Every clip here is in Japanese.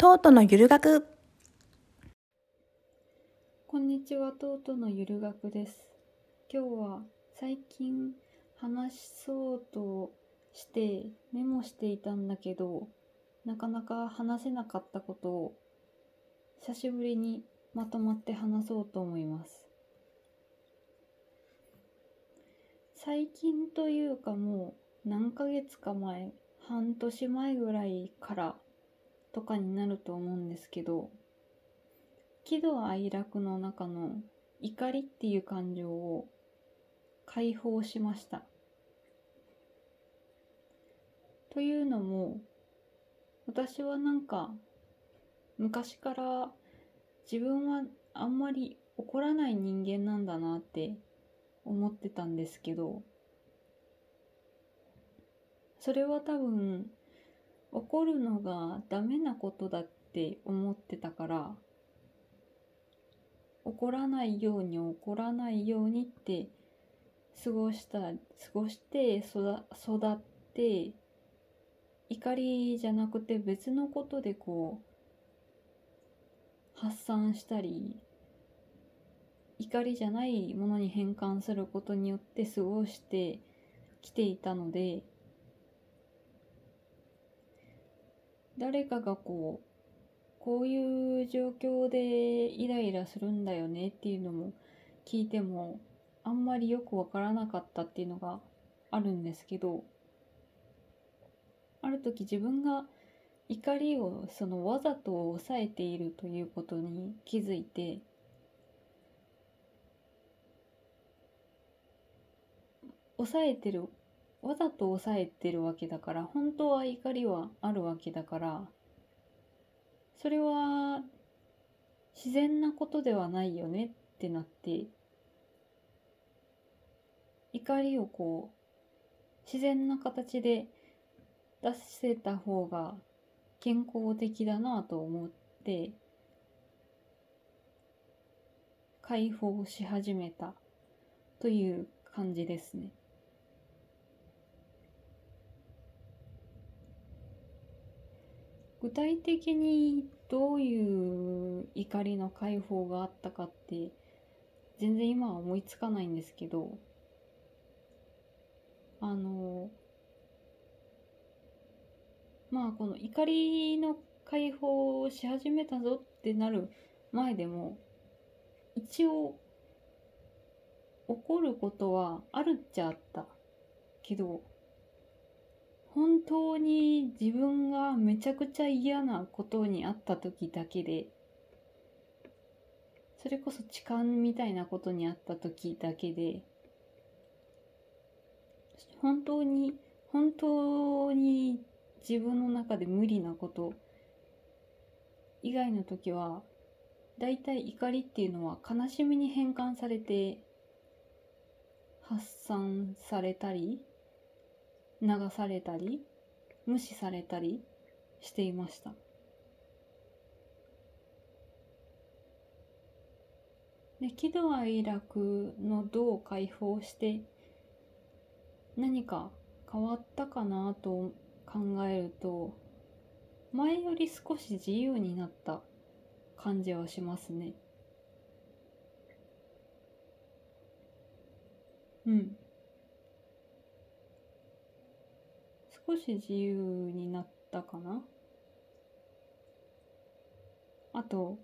トートのゆる学こんにちは、トートのゆる学です。今日は最近話そうとしてメモしていたんだけど、なかなか話せなかったことを久しぶりにまとまって話そうと思います。最近というかもう何ヶ月か前、半年前ぐらいからとかになると思うんですけど、喜怒哀楽の中の怒りっていう感情を解放しました。というのも、私はなんか昔から自分はあんまり怒らない人間なんだなって思ってたんですけど、それは多分怒るのがダメなことだって思ってたから、怒らないように怒らないようにって過ごした過ごして育育って怒りじゃなくて別のことでこう発散したり怒りじゃないものに変換することによって過ごしてきていたので誰かがこうこういう状況でイライラするんだよねっていうのも聞いてもあんまりよくわからなかったっていうのがあるんですけどある時自分が怒りをそのわざと抑えているということに気づいて抑えてるわざと抑えてるわけだから本当は怒りはあるわけだからそれは自然なことではないよねってなって怒りをこう自然な形で出せた方が健康的だなと思って解放し始めたという感じですね。具体的にどういう怒りの解放があったかって全然今は思いつかないんですけどあのまあこの怒りの解放をし始めたぞってなる前でも一応怒ることはあるっちゃあったけど本当に自分がめちゃくちゃ嫌なことにあった時だけでそれこそ痴漢みたいなことにあった時だけで本当に本当に自分の中で無理なこと以外の時はだいたい怒りっていうのは悲しみに変換されて発散されたり流されたり無視されたりしていました。で喜怒哀楽の度を解放して何か変わったかなと考えると前より少し自由になった感じはしますね。うん。少し自由になったかな？あと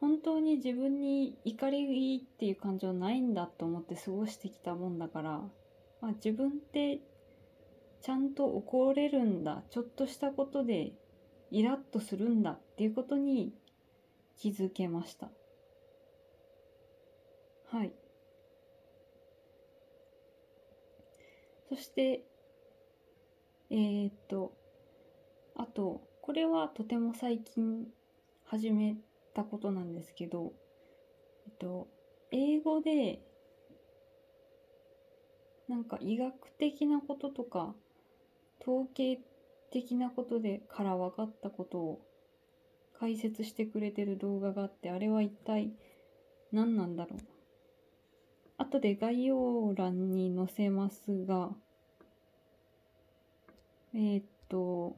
本当に自分に怒りっていう感情ないんだと思って過ごしてきたもんだから、まあ、自分ってちゃんと怒れるんだちょっとしたことでイラッとするんだっていうことに気づけました。はい。そしてえー、っと、あと、これはとても最近始めたことなんですけど、えっと、英語で、なんか医学的なこととか、統計的なことでから分かったことを解説してくれてる動画があって、あれは一体何なんだろう。後で概要欄に載せますが、えー、っと、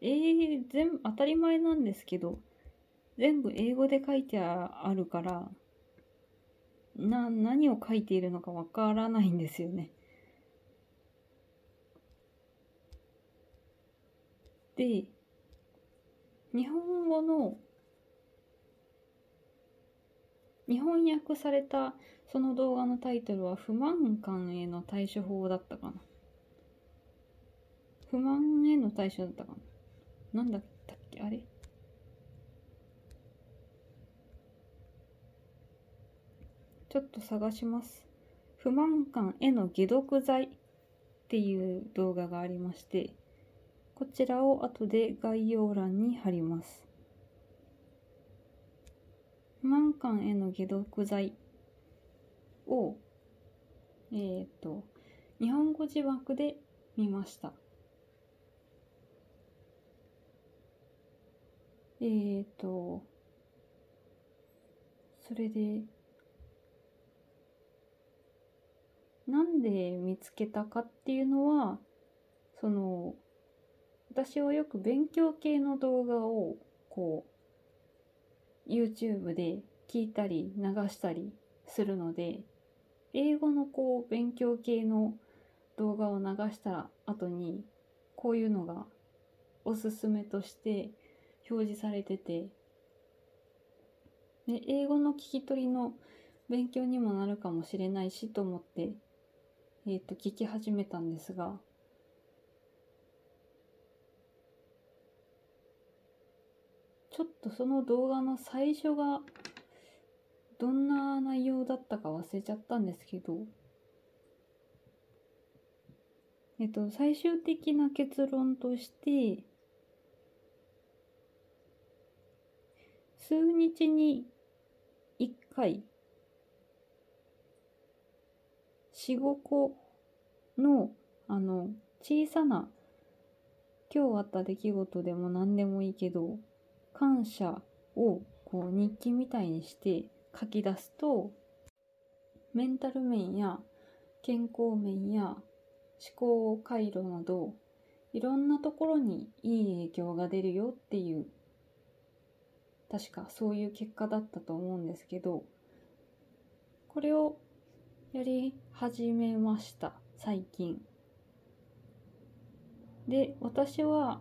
えー、全当たり前なんですけど全部英語で書いてあるからな何を書いているのかわからないんですよね。で日本語の日本訳されたその動画のタイトルは不満感への対処法だったかな。不満への対処だったかな。なんだったっけあれ？ちょっと探します。不満感への解毒剤っていう動画がありましてこちらを後で概要欄に貼ります。満感への解毒剤を、えっ、ー、と、日本語字幕で見ました。えっ、ー、と、それで、なんで見つけたかっていうのは、その、私はよく勉強系の動画をこう YouTube で聞いたり流したりするので英語のこう勉強系の動画を流した後にこういうのがおすすめとして表示されててで英語の聞き取りの勉強にもなるかもしれないしと思って、えー、と聞き始めたんですがちょっとその動画の最初がどんな内容だったか忘れちゃったんですけど、えっと、最終的な結論として、数日に1回、4、5個の、あの、小さな、今日あった出来事でも何でもいいけど、感謝をこう日記みたいにして書き出すとメンタル面や健康面や思考回路などいろんなところにいい影響が出るよっていう確かそういう結果だったと思うんですけどこれをやり始めました最近。で私は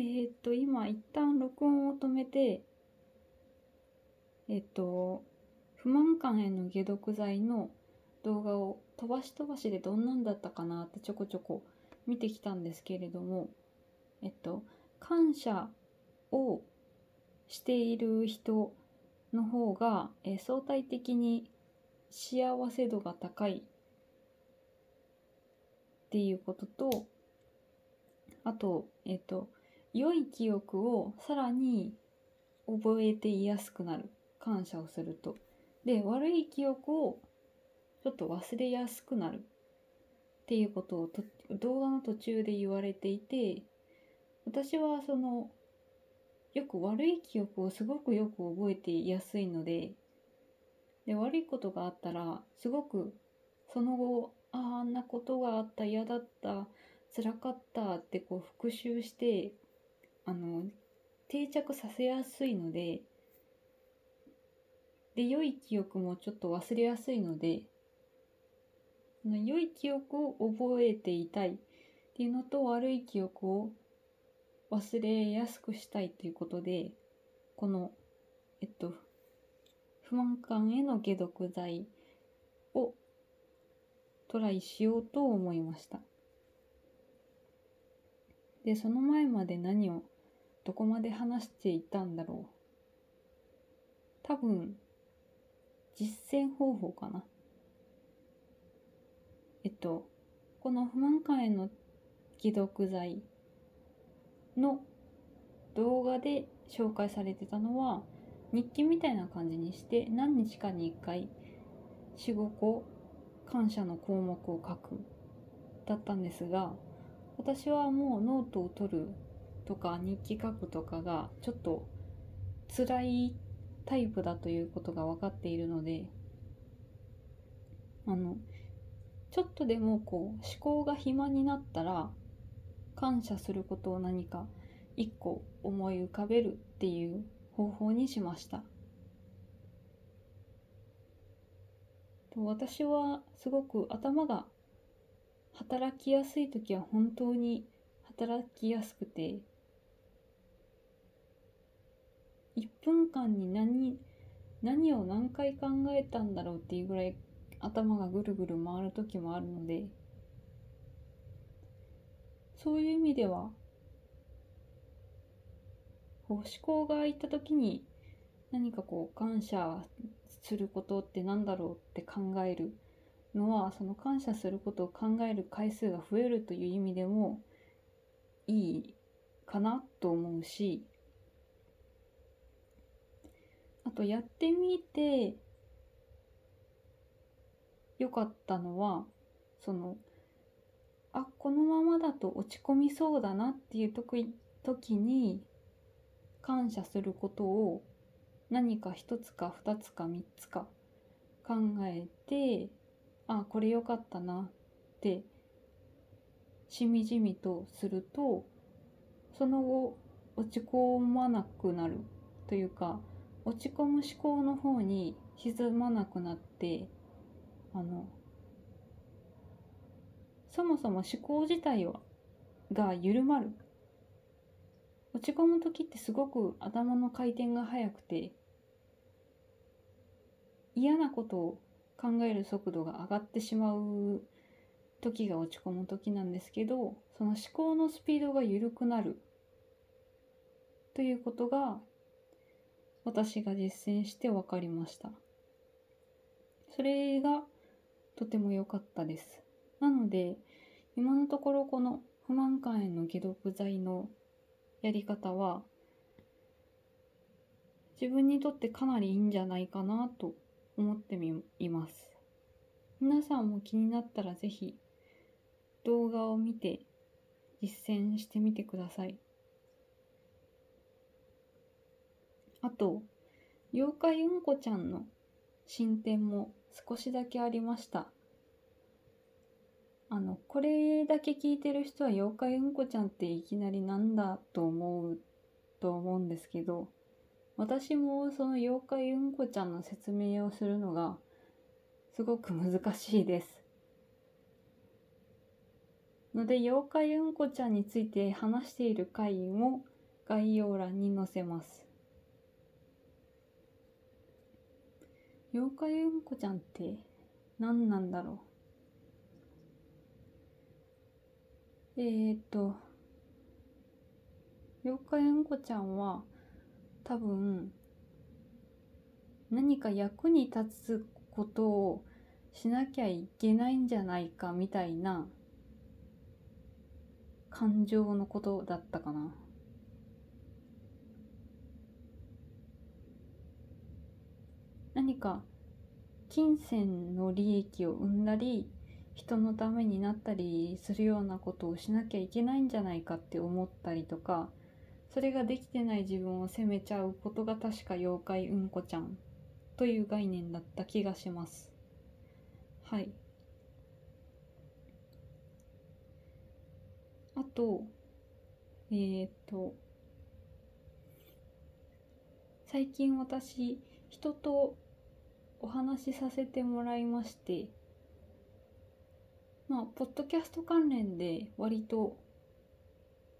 えー、っと、今一旦録音を止めて、えっと、不満感への解毒剤の動画を飛ばし飛ばしでどんなんだったかなってちょこちょこ見てきたんですけれども、えっと、感謝をしている人の方が、え相対的に幸せ度が高いっていうことと、あと、えっと、良い記憶をさらに覚えていやすくなる。感謝をすると。で悪い記憶をちょっと忘れやすくなる。っていうことを動画の途中で言われていて私はそのよく悪い記憶をすごくよく覚えていやすいのでで悪いことがあったらすごくその後ああんなことがあった嫌だった辛かったってこう復習してあの定着させやすいのでで良い記憶もちょっと忘れやすいので良い記憶を覚えていたいっていうのと悪い記憶を忘れやすくしたいということでこのえっと不満感への解毒剤をトライしようと思いました。でその前まで何をどこまで話していたんだろう。多分実践方法かな。えっとこの不満感への解毒剤の動画で紹介されてたのは日記みたいな感じにして何日かに1回45個感謝の項目を書くだったんですが私はもうノートを取るとか日記書くとかがちょっと辛いタイプだということが分かっているのであのちょっとでもこう思考が暇になったら感謝することを何か一個思い浮かべるっていう方法にしました。私はすごく頭が働きやすい時は本当に働きやすくて1分間に何何を何回考えたんだろうっていうぐらい頭がぐるぐる回る時もあるのでそういう意味では思考がいった時に何かこう感謝することって何だろうって考えるのはその感謝することを考える回数が増えるという意味でもいいかなと思うしあとやってみてよかったのはそのあこのままだと落ち込みそうだなっていう時時に感謝することを何か一つか二つか三つか考えてあこれ良かったなってしみじみとするとその後落ち込まなくなるというか落ち込む思考の方に沈まなくなってあのそもそも思考自体はが緩まる。落ち込む時ってすごく頭の回転が速くて嫌なことを考える速度が上がってしまう時が落ち込む時なんですけどその思考のスピードが緩くなるということが私が実践して分かりました。それがとても良かったです。なので今のところこの不満感への解毒剤のやり方は自分にとってかなりいいんじゃないかなと思ってみいます。皆さんも気になったらぜひ動画を見て実践してみてください。あと妖怪うんこちゃんの進展も少しだけありましたあのこれだけ聞いてる人は妖怪うんこちゃんっていきなりなんだと思うと思うんですけど私もその妖怪うんこちゃんの説明をするのがすごく難しいです。ので妖怪うんこちゃんについて話している回も概要欄に載せます。妖怪うんこちゃんって何なんだろう？えー、っと妖怪うんこちゃんは多分何か役に立つことをしなきゃいけないんじゃないかみたいな感情のことだったかな。何か金銭の利益を生んだり人のためになったりするようなことをしなきゃいけないんじゃないかって思ったりとかそれができてない自分を責めちゃうことが確か妖怪うんこちゃんという概念だった気がします。はい。あとえー、っと最近私人とお話しさせてもらいましてまあポッドキャスト関連で割と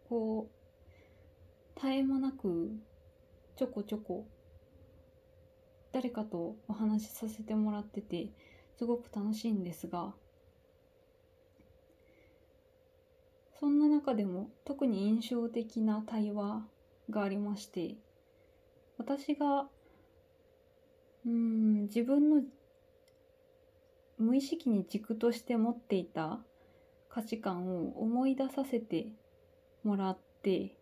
こう絶え間なくちょこちょこ誰かとお話しさせてもらっててすごく楽しいんですがそんな中でも特に印象的な対話がありまして私がうん自分の無意識に軸として持っていた価値観を思い出させてもらって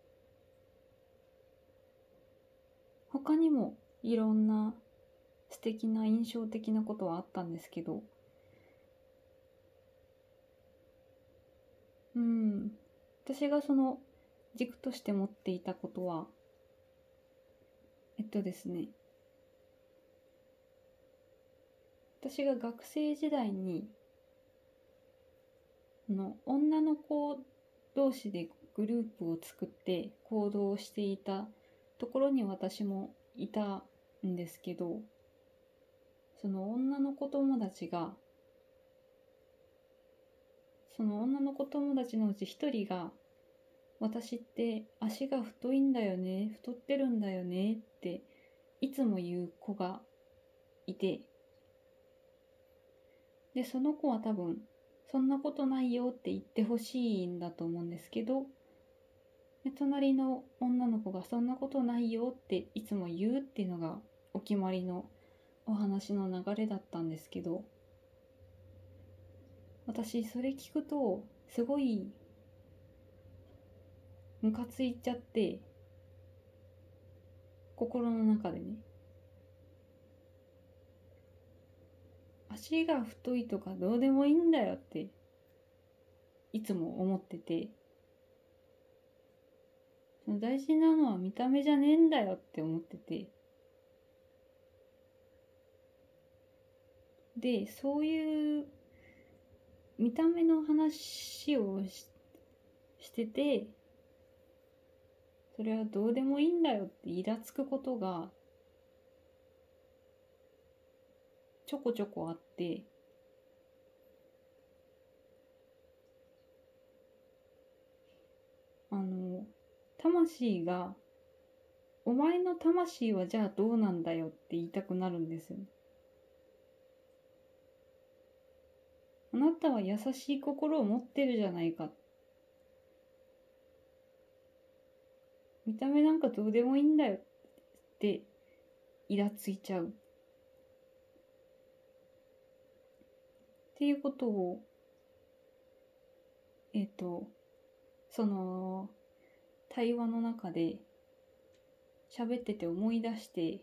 他にもいろんな素敵な印象的なことはあったんですけどうん私がその軸として持っていたことはえっとですね私が学生時代にの女の子同士でグループを作って行動していたところに私もいたんですけどその女の子友達がその女の子友達のうち一人が私って足が太いんだよね太ってるんだよねっていつも言う子がいてでその子は多分そんなことないよって言ってほしいんだと思うんですけどで隣の女の子がそんなことないよっていつも言うっていうのがお決まりのお話の流れだったんですけど私それ聞くとすごいムカついちゃって心の中でね足が太いとかどうでもいいんだよっていつも思ってて。大事なのは見た目じゃねえんだよって思ってて。でそういう見た目の話をしててそれはどうでもいいんだよってイラつくことがちょこちょこあってあの魂がお前の魂はじゃあどうなんだよって言いたくなるんですよ。あなたは優しい心を持ってるじゃないか。見た目なんかどうでもいいんだよってイラついちゃう。っていうことを、えっ、と、その、対話の中で喋ってて思い出して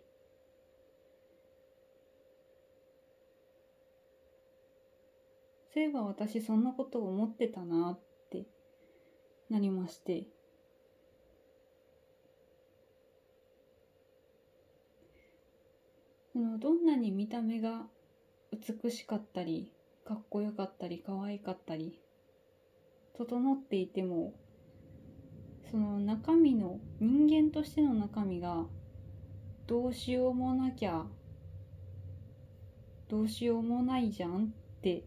そういえば私そんなことを思ってたなってなりまして。どんなに見た目が美しかったりかっこよかったり可愛かったり整っていてもその中身の人間としての中身がどうしようもなきゃどうしようもないじゃんって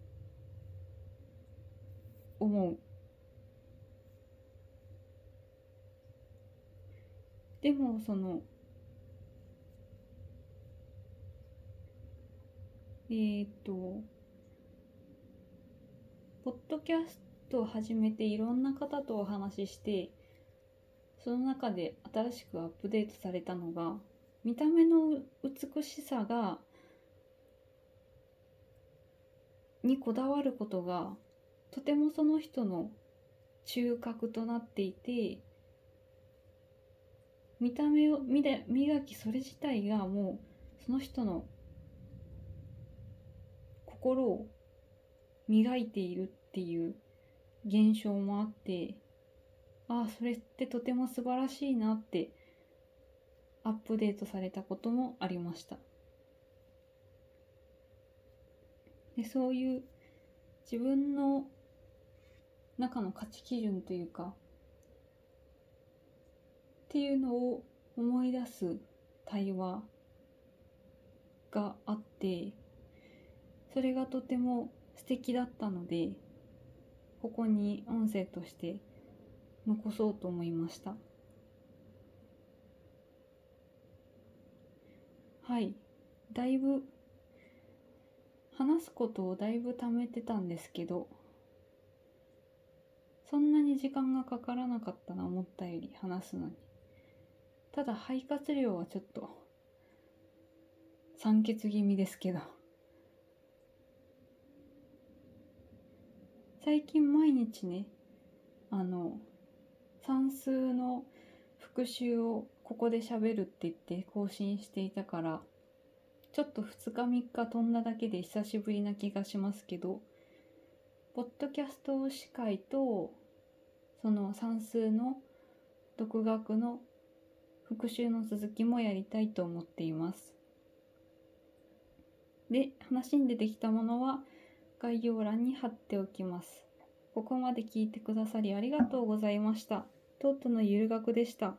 思う。でもそのえー、っとポッドキャストを始めていろんな方とお話ししてその中で新しくアップデートされたのが見た目の美しさがにこだわることがとてもその人の中核となっていて見た目を磨きそれ自体がもうその人の心を磨いているっていう現象もあってああそれってとても素晴らしいなってアップデートされたこともありました。でそういう自分の中の価値基準というかっていうのを思い出す対話があってそれがとても素敵だったのでここに音声として残そうと思いました。はい。だいぶ話すことをだいぶ貯めてたんですけどそんなに時間がかからなかったな思ったより話すのに。ただ肺活量はちょっと酸欠気味ですけど。最近毎日ねあの算数の復習をここで喋るって言って更新していたからちょっと2日3日飛んだだけで久しぶりな気がしますけどポッドキャスト司会とその算数の独学の復習の続きもやりたいと思っています。で、話に出てきたものは概要欄に貼っておきます。ここまで聞いてくださりありがとうございました。トットのゆる学でした。